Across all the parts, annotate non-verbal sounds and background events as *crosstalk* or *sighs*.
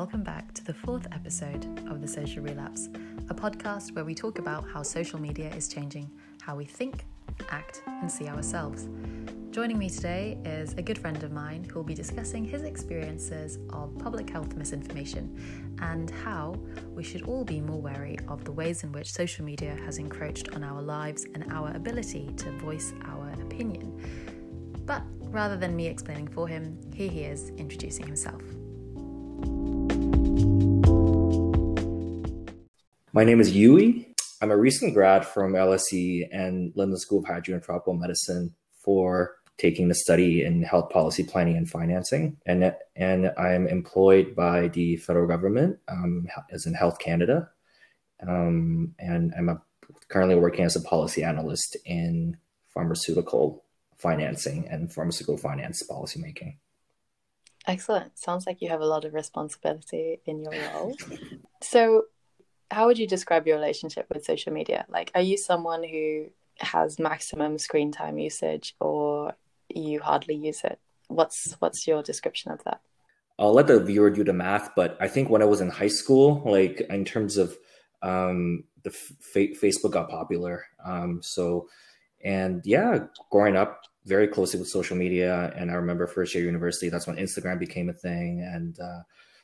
welcome back to the fourth episode of The Social Relapse, a podcast where we talk about how social media is changing how we think, act, and see ourselves. Joining me today is a good friend of mine who will be discussing his experiences of public health misinformation and how we should all be more wary of the ways in which social media has encroached on our lives and our ability to voice our opinion. But rather than me explaining for him, here he is introducing himself. My name is Yui. I'm a recent grad from LSE and London School of Tropical Medicine for taking the study in health policy planning and financing. And, and I'm employed by the federal government um, as in Health Canada. Um, and I'm a, currently working as a policy analyst in pharmaceutical financing and pharmaceutical finance policymaking. Excellent. Sounds like you have a lot of responsibility in your role. so, how would you describe your relationship with social media? Like, are you someone who has maximum screen time usage, or you hardly use it? What's what's your description of that? I'll let the viewer do the math, but I think when I was in high school, like in terms of um, the Facebook got popular, um, so and yeah, growing up very closely with social media, and I remember first year university, that's when Instagram became a thing, and uh,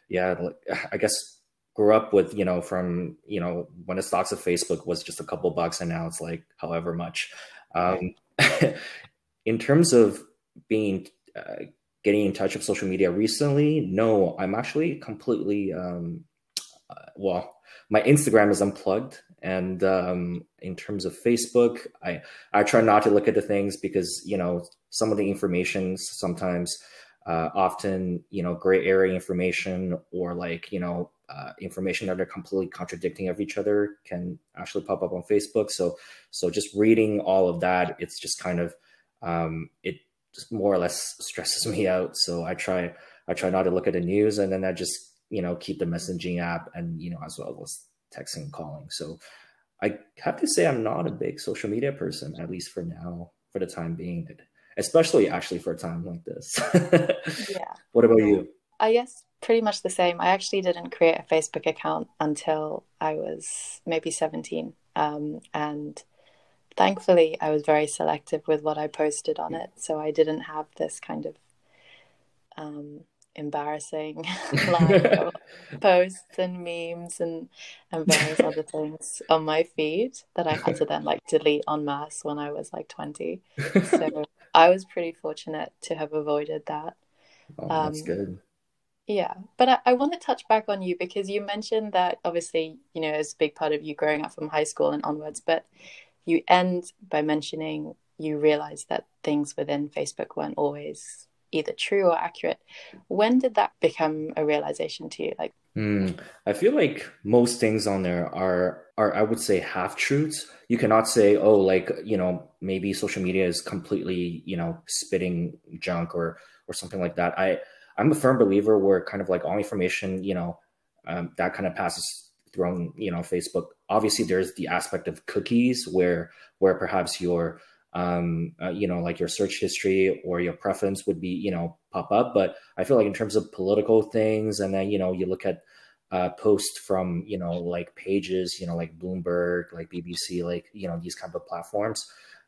yeah, *sighs* I guess grew up with you know from you know when the stocks of facebook was just a couple bucks and now it's like however much. Um, *laughs* in terms of being uh, getting in touch with social media recently no i'm actually completely um, uh, well my instagram is unplugged and um, in terms of facebook i i try not to look at the things because you know some of the information sometimes uh, often you know gray area information or like you know uh, information that are completely contradicting of each other can actually pop up on Facebook. So, so just reading all of that, it's just kind of um, it just more or less stresses *laughs* me out. So I try I try not to look at the news, and then I just you know keep the messaging app and you know as well as texting and calling. So I have to say I'm not a big social media person, at least for now, for the time being. Especially actually for a time like this. *laughs* yeah. What about you? I guess pretty much the same. I actually didn't create a Facebook account until I was maybe 17. Um, and thankfully, I was very selective with what I posted on it. So I didn't have this kind of um, embarrassing *laughs* *laughs* like posts and memes and, and various other *laughs* things on my feed that I had to then like delete en masse when I was like 20. So I was pretty fortunate to have avoided that. Oh, that's um, good. Yeah, but I, I want to touch back on you because you mentioned that obviously, you know, it's a big part of you growing up from high school and onwards, but you end by mentioning you realized that things within Facebook weren't always either true or accurate. When did that become a realization to you? Like, mm, I feel like most things on there are are I would say half truths. You cannot say, oh, like you know, maybe social media is completely you know spitting junk or or something like that. I I'm a firm believer where kind of like all information, you know, um, that kind of passes through, you know, Facebook. Obviously, there's the aspect of cookies where where perhaps your um, uh, you know, like your search history or your preference would be, you know, pop up. But I feel like in terms of political things, and then you know, you look at uh, posts from you know like pages, you know, like Bloomberg, like BBC, like you know these kind of platforms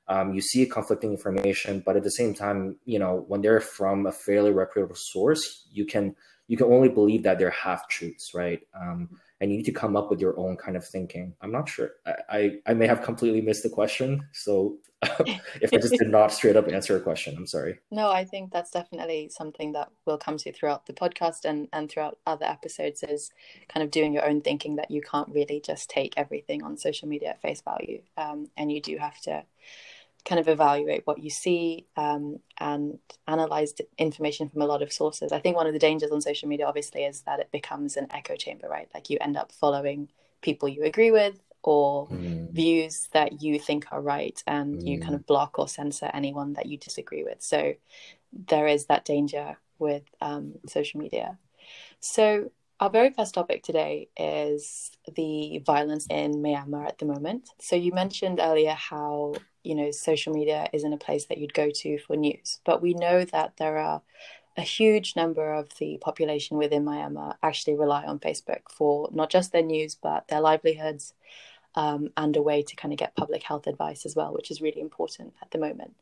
um, you see conflicting information, but at the same time, you know, when they're from a fairly reputable source, you can you can only believe that they're half truths, right? Um, and you need to come up with your own kind of thinking. I'm not sure. I I, I may have completely missed the question, so *laughs* if I just did not straight up answer a question, I'm sorry. No, I think that's definitely something that will come to throughout the podcast and and throughout other episodes is kind of doing your own thinking that you can't really just take everything on social media at face value, um, and you do have to kind of evaluate what you see um, and analyze information from a lot of sources. I think one of the dangers on social media, obviously, is that it becomes an echo chamber, right? Like you end up following people you agree with or mm. views that you think are right, and mm. you kind of block or censor anyone that you disagree with. So there is that danger with um, social media. So our very first topic today is the violence in Myanmar at the moment. So you mentioned earlier how you know social media isn't a place that you'd go to for news but we know that there are a huge number of the population within Myanmar actually rely on Facebook for not just their news, but their livelihoods um, and a way to kind of get public health advice as well, which is really important at the moment.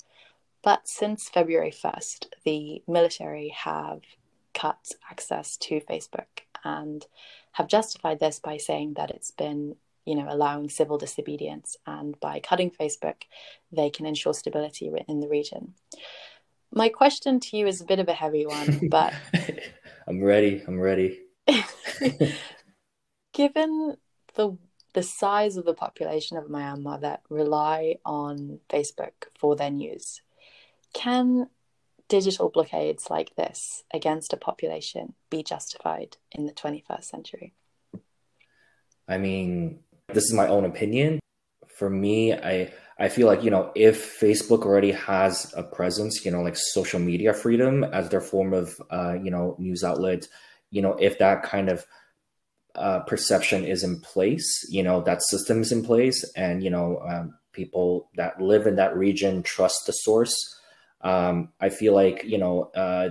But since February 1st, the military have cut access to Facebook and have justified this by saying that it's been you know allowing civil disobedience and by cutting facebook they can ensure stability in the region my question to you is a bit of a heavy one, *laughs* but *laughs* I'm ready. I'm ready. *laughs* Given the the size of the population of Myanmar that rely on Facebook for their news, can digital blockades like this against a population be justified in the 21st century? I mean, this is my own opinion. For me, I I feel like, you know, if Facebook already has a presence, you know, like social media freedom as their form of, uh, you know, news outlet, you know, if that kind of uh, perception is in place, you know, that system is in place and, you know, um, people that live in that region trust the source. Um, I feel like, you know, uh,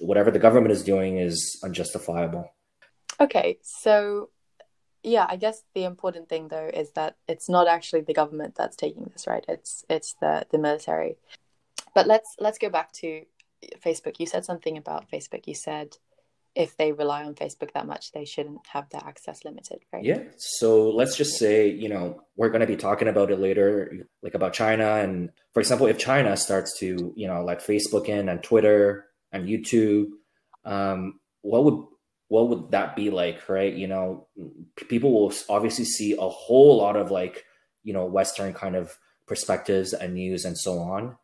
whatever the government is doing is unjustifiable. Okay. So yeah i guess the important thing though is that it's not actually the government that's taking this right it's it's the the military but let's let's go back to facebook you said something about facebook you said if they rely on facebook that much they shouldn't have their access limited right? Yeah. So let's just say you know we're going to be talking about it later like about china. And for example if china starts to you know let facebook in and twitter and youtube um, what would what would that be like right? You know people will obviously see a whole lot of like you know western kind of perspectives and news and so on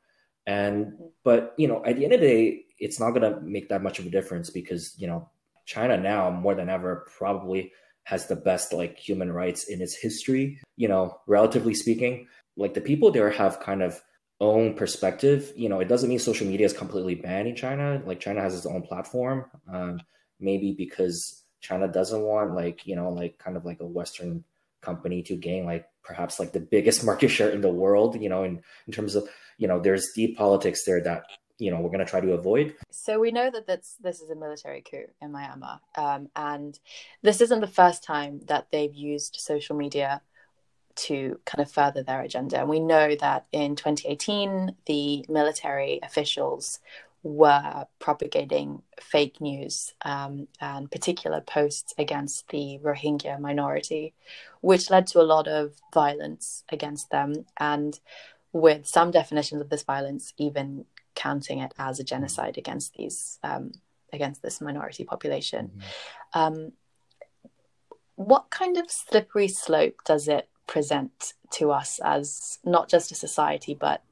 and but you know at the end of the day it's not going to make that much of a difference because you know china now more than ever probably has the best like human rights in its history you know relatively speaking. Like the people there have kind of own perspective. You know it doesn't mean social media is completely banned in china. Like china has its own platform um, maybe because China doesn't want like you know like kind of like a Western company to gain like perhaps like the biggest *laughs* market share in the world. You know, in in terms of you know there's deep politics there that you know we're going to try to avoid. So we know that this this is a military coup in Myanmar, um, and this isn't the first time that they've used social media to kind of further their agenda. And we know that in 2018, the military officials were propagating fake news um, and particular posts against the Rohingya minority, which led to a lot of violence against them. And with some definitions of this violence, even counting it as a genocide against these um, against this minority population. Mm-hmm. Um, what kind of slippery slope does it present to us as not just a society, but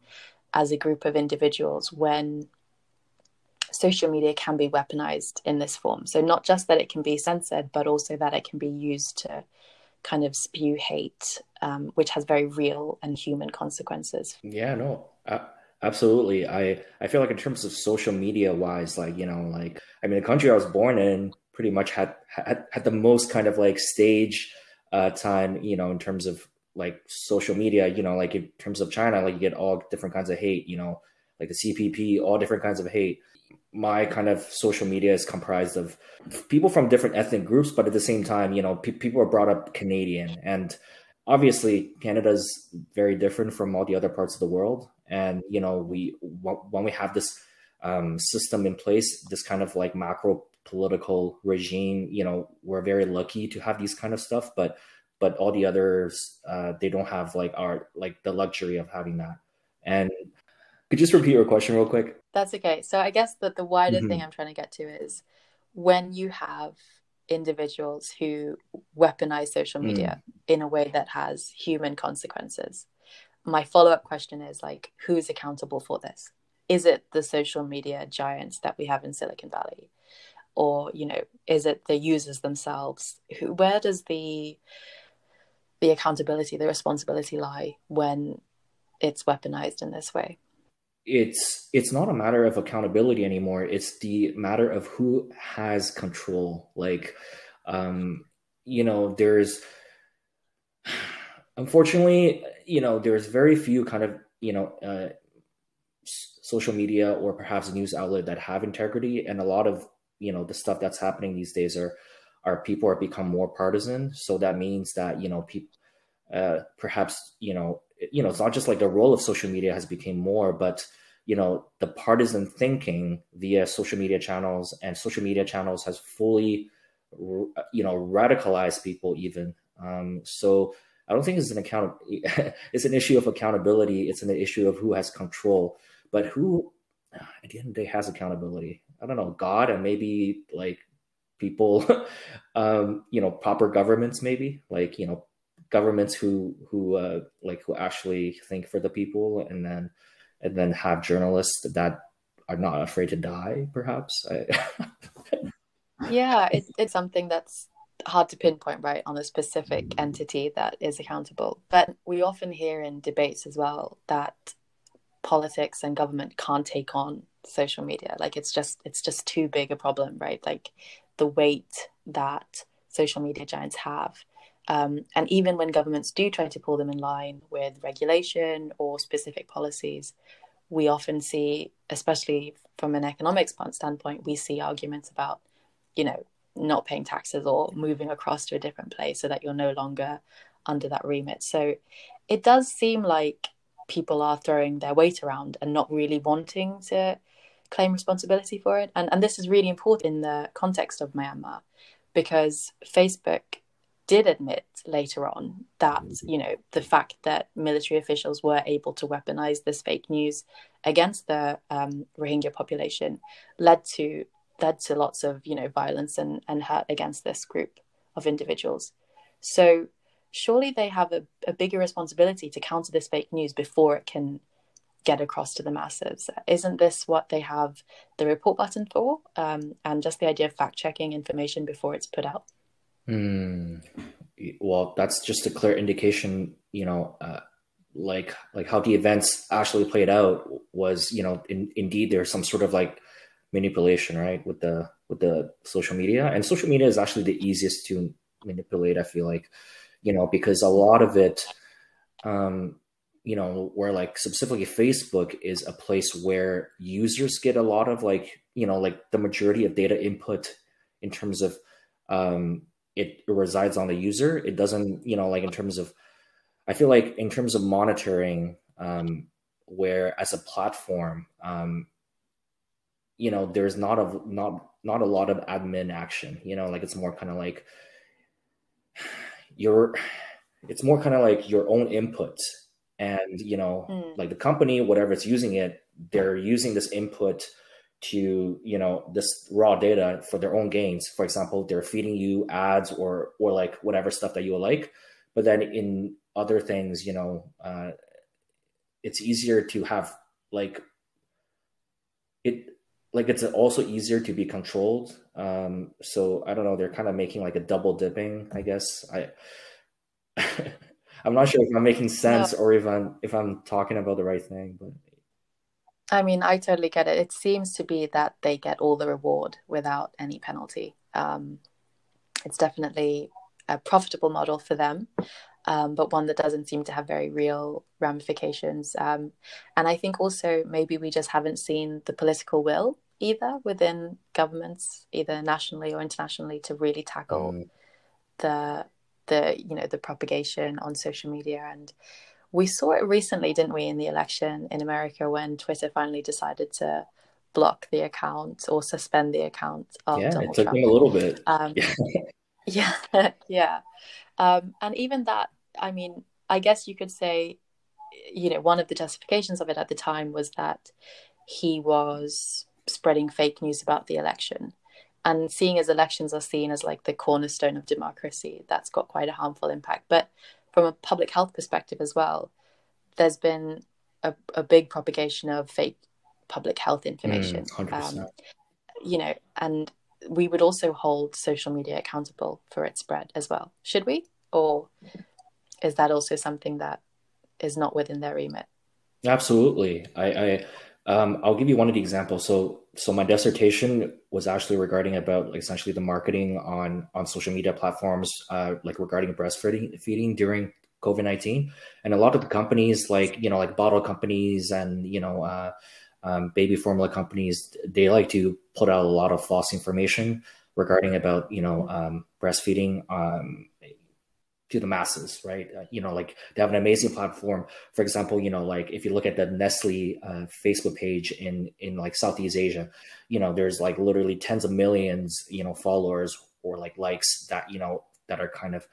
as a group of individuals when social media can be weaponized in this form. So, not just that it can be censored, but also that it can be used to kind of spew hate, um, which has very real and human consequences. Yeah, no, uh, absolutely. I, I feel like in terms of social media wise, like, you know, like, I mean, the country I was born in pretty much had, had, had the most kind of like stage uh, time, you know, in terms of like social media, you know, like in terms of China, like you get all different kinds of hate, you know, like the CPP, all different kinds of hate my kind of social media is comprised of people from different ethnic groups, but at the same time, you know, pe- people are brought up Canadian, and obviously Canada's very different from all the other parts of the world. And you know, we when we have this um, system in place, this kind of like macro political regime, you know, we're very lucky to have these kind of stuff, but but all the others, uh, they don't have like our like the luxury of having that. And could you just repeat your question real quick? That's okay. So I guess that the wider mm-hmm. thing I'm trying to get to is when you have individuals who weaponize social media mm. in a way that has human consequences. My follow up question is like, who's accountable for this? Is it the social media giants that we have in Silicon Valley? Or, you know, is it the users themselves? Who, where does the the accountability, the responsibility lie when it's weaponized in this way? It's it's not a matter of accountability anymore. It's the matter of who has control. Like um you know there's unfortunately you know there's very few kind of you know uh, social media or perhaps news outlet that have integrity. And a lot of you know the stuff that's happening these days are are people are become more partisan. So that means that you know people uh, perhaps you know you know it's not just like the role of social media has become more but you know the partisan thinking via social media channels and social media channels has fully you know radicalized people even. Um, so i don't think it's an account *laughs* it's an issue of accountability. It's an issue of who has control. But who *sighs* at the end of the day has accountability? I don't know god and maybe like people *laughs* um you know proper governments maybe? Like you know governments who who uh like who actually think for the people and then and then have journalists that are not afraid to die perhaps? *laughs* Yeah it, it's something that's hard to pinpoint right on a specific entity that is accountable. But we often hear in debates as well that politics and government can't take on social media. Like it's just it's just too big a problem right? Like the weight that social media giants have um, and even when governments do try to pull them in line with regulation or specific policies we often see especially from an economics standpoint we see arguments about you know not paying taxes or moving across to a different place so that you're no longer under that remit so it does seem like people are throwing their weight around and not really wanting to claim responsibility for it. And, and this is really important in the context of Myanmar because Facebook did admit later on that, you know, the fact that military officials were able to weaponize this fake news against the um, Rohingya population led to led to lots of, you know, violence and, and hurt against this group of individuals. So surely they have a, a bigger responsibility to counter this fake news before it can get across to the masses. Isn't this what they have the report button for? Um, and just the idea of fact checking information before it's put out? Mm, well, that's just a clear indication, you know, uh, like like how the events actually played out was, you know, in, indeed there's some sort of like manipulation, right, with the with the social media, and social media is actually the easiest to manipulate. I feel like you know, because a lot of it, um, you know, where like specifically Facebook is a place where users get a lot of like, you know, like the majority of data input in terms of um, it resides on the user. It doesn't, you know, like in terms of, I feel like in terms of monitoring, um, where as a platform, um, you know, there's not a not not a lot of admin action. You know, like it's more kind of like *sighs* your it's more kind of like your own input and you know mm. like the company whatever it's using it they're using this input to you know this raw data for their own gains for example they're feeding you ads or or like whatever stuff that you like but then in other things you know uh, it's easier to have like it like it's also easier to be controlled. Um, so I don't know. They're kind of making like a double dipping, I guess. I *laughs* I'm not sure if I'm making sense or if I'm if I'm talking about the right thing, but I mean, I totally get it. It seems to be that they get all the reward without any penalty. Um, it's definitely a profitable model for them, um, but one that doesn't seem to have very real ramifications. Um, and I think also maybe we just haven't seen the political will either within governments, either nationally or internationally, to really tackle mm. the the you know the propagation on social media. And we saw it recently, didn't we, in the election in America when Twitter finally decided to block the account or suspend the account of yeah, Donald it took Trump. a little bit. Um, *laughs* yeah, *laughs* yeah. Um, and even that, I mean, I guess you could say, you know, one of the justifications of it at the time was that he was spreading fake news about the election. And seeing as elections are seen as like the cornerstone of democracy, that's got quite a harmful impact. But from a public health perspective as well, there's been a, a big propagation of fake public health information. Mm, um, you know, and we would also hold social media accountable for its spread as well. Should we? Or is that also something that is not within their remit? Absolutely. I, I um, I'll give you one of the examples. So, so my dissertation was actually regarding about essentially the marketing on on social media platforms, uh, like regarding breastfeeding feeding during COVID nineteen, and a lot of the companies, like you know, like bottle companies and you know, uh, um, baby formula companies they like to put out a lot of false information regarding about you know um, breastfeeding um, to the masses, right? Uh, you know, like they have an amazing platform. For example, you know, like if you look at the Nestle uh, Facebook page in in like Southeast Asia, you know, there's like literally tens of millions, you know, followers or like likes that you know that are kind of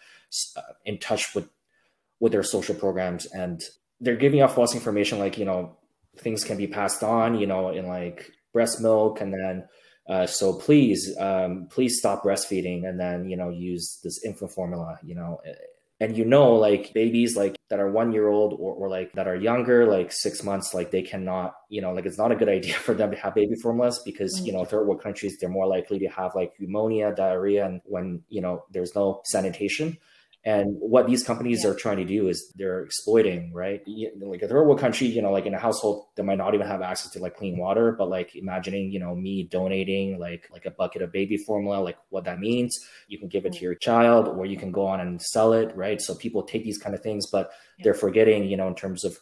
uh, in touch with with their social programs, and they're giving out false information, like you know, things can be passed on, you know, in like breast milk, and then uh, so please, um, please stop breastfeeding and then, you know, use this infant formula, you know, and you know, like babies like that are one year old or, or like that are younger, like six months, like they cannot, you know, like it's not a good *laughs* idea for them to have baby formulas because, you know, third world countries, they're more likely to have like pneumonia, diarrhea, and when, you know, there's no sanitation. And what these companies yeah. are trying to do is they're exploiting, right? Like a third world country, you know, like in a household, they might not even have access to like clean water, but like imagining, you know, me donating like like a bucket of baby formula, like what that means. You can give it to your child, or you can go on and sell it, right? So people take these kind of things, but yeah. they're forgetting, you know, in terms of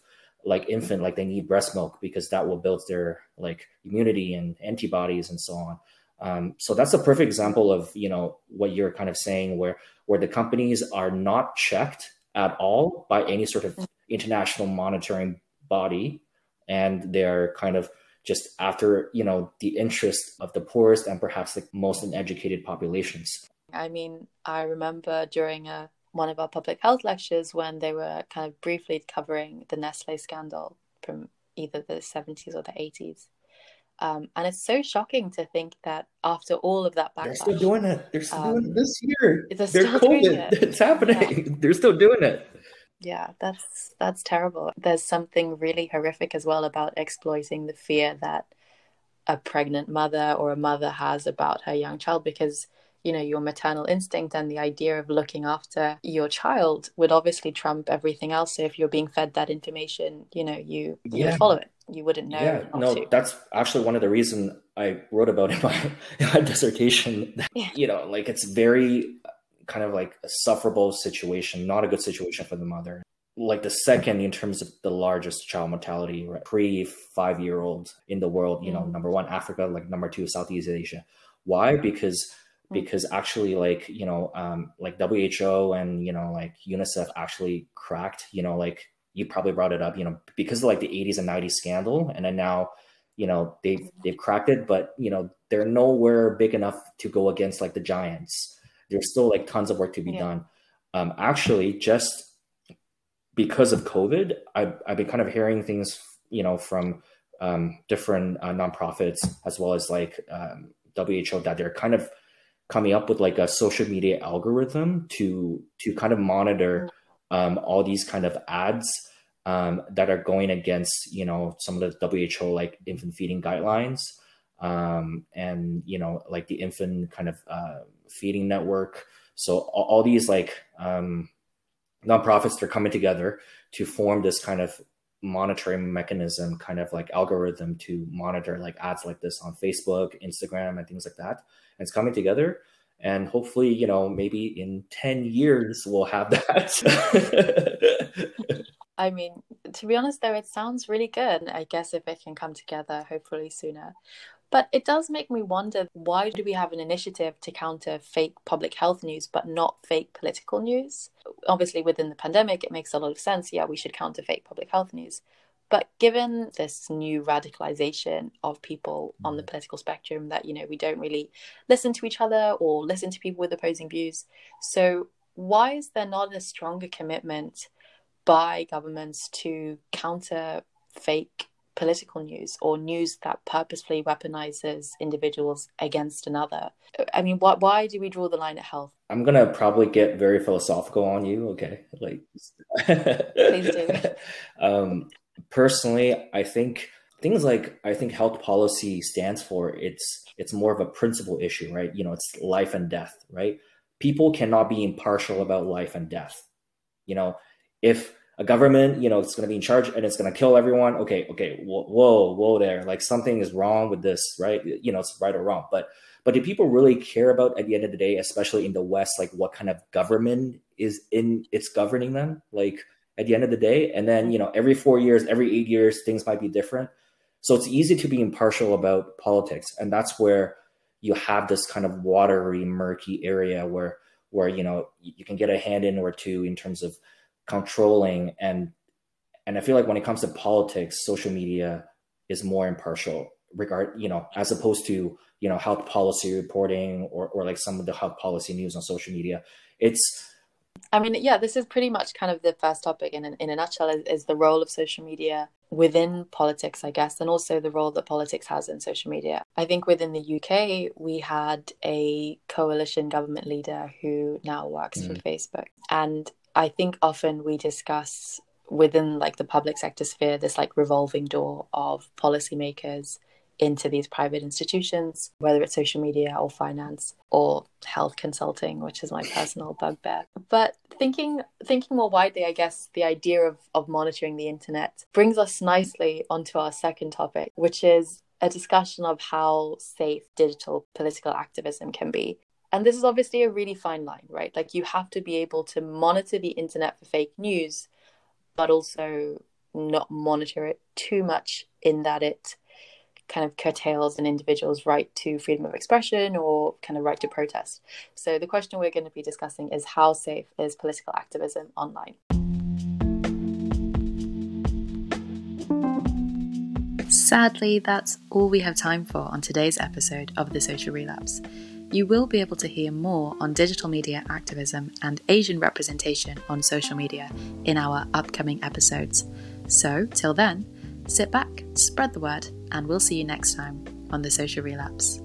like infant, like they need breast milk because that will build their like immunity and antibodies and so on. Um, so that's a perfect example of you know what you're kind of saying, where where the companies are not checked at all by any sort of international monitoring body, and they're kind of just after you know the interest of the poorest and perhaps the most uneducated populations. I mean, I remember during a uh, one of our public health lectures when they were kind of briefly covering the Nestle scandal from either the 70s or the 80s. Um, and it's so shocking to think that after all of that backlash, they're still doing it. They're still um, doing it this year. They're, they're COVID. It. *laughs* It's happening. Yeah. They're still doing it. Yeah, that's that's terrible. There's something really horrific as well about exploiting the fear that a pregnant mother or a mother has about her young child because you know your maternal instinct and the idea of looking after your child would obviously trump everything else so if you're being fed that information you know you you yeah. would follow it you wouldn't know yeah no to. that's actually one of the reasons i wrote about in my, *laughs* in my dissertation yeah. you know like it's very kind of like a sufferable situation not a good situation for the mother like the second in terms of the largest child mortality right? pre five year olds in the world you mm. know number one africa like number two southeast asia why because Mm. Because actually like you know um, like WHO and you know like unicef actually cracked you know like you probably brought it up you know because of like the 80s and 90s scandal and then now you know they've they've cracked it but you know they're nowhere big enough to go against like the giants. There's still like tons of work to be yeah. done. Um, actually just because of covid I've, I've been kind of hearing things you know from um, different uh, nonprofits as well as like um, WHO that they're kind of coming up with like a social media algorithm to to kind of monitor um, all these kind of ads um, that are going against you know some of the WHO like infant feeding guidelines um, and you know like the infant kind of uh, feeding network. So all, all these like um, nonprofits are coming together to form this kind of monitoring mechanism, kind of like algorithm to monitor like ads like this on Facebook, Instagram, and things like that. It's coming together and hopefully you know maybe in 10 years we'll have that. *laughs* I mean to be honest though it sounds really good. I guess if it can come together hopefully sooner but it does make me wonder why do we have an initiative to counter fake public health news but not fake political news obviously within the pandemic it makes a lot of sense yeah we should counter fake public health news but given this new radicalization of people on the mm. political spectrum, that, you know, we don't really listen to each other or listen to people with opposing views. So, why is there not a stronger commitment by governments to counter fake political news or news that purposefully weaponizes individuals against another. I mean, why why do we draw the line at health? I'm gonna probably get very philosophical on you. Okay, like please do. *laughs* um, personally, I think things like I think health policy stands for it's it's more of a principle issue, right? You know, it's life and death, right? People cannot be impartial about life and death. You know, if a government, you know, it's going to be in charge and it's going to kill everyone. Okay, okay, whoa, whoa, there. Like something is wrong with this, right? You know, it's right or wrong. But but do people really care about at the end of the day, especially in the West, like what kind of government is in it's governing them? Like at the end of the day. And then, you know, every four years, every eight years, things might be different. So it's easy to be impartial about politics, and that's where you have this kind of watery, murky area where where you know you can get a hand in or two in terms of controlling and and I feel like when it comes to politics, social media is more impartial regard you know as opposed to you know health policy reporting or or like some of the health policy news on social media. It's I mean, yeah, this is pretty much kind of the first topic in, in a nutshell is, is, the role of social media within politics, I guess, and also the role that politics has in social media. I think within the UK, we had a coalition government leader who now works mm. for Facebook. And I think often we discuss within like the public sector sphere this like revolving door of policymakers into these private institutions, whether it's social media or finance or health consulting, which is my *laughs* personal bugbear. But thinking thinking more widely, I guess the idea of, of monitoring the internet brings us nicely onto our second topic, which is a discussion of how safe digital political activism can be. And this is obviously a really fine line, right? Like you have to be able to monitor the internet for fake news, but also not monitor it too much in that it kind of curtails an individual's right to freedom of expression or kind of right to protest. So the question we're going to be discussing is how safe is political activism online? Sadly, that's all we have time for on today's episode of The Social Relapse. You will be able to hear more on digital media activism and Asian representation on social media in our upcoming episodes. So, till then, sit back, spread the word, and we'll see you next time on The Social Relapse.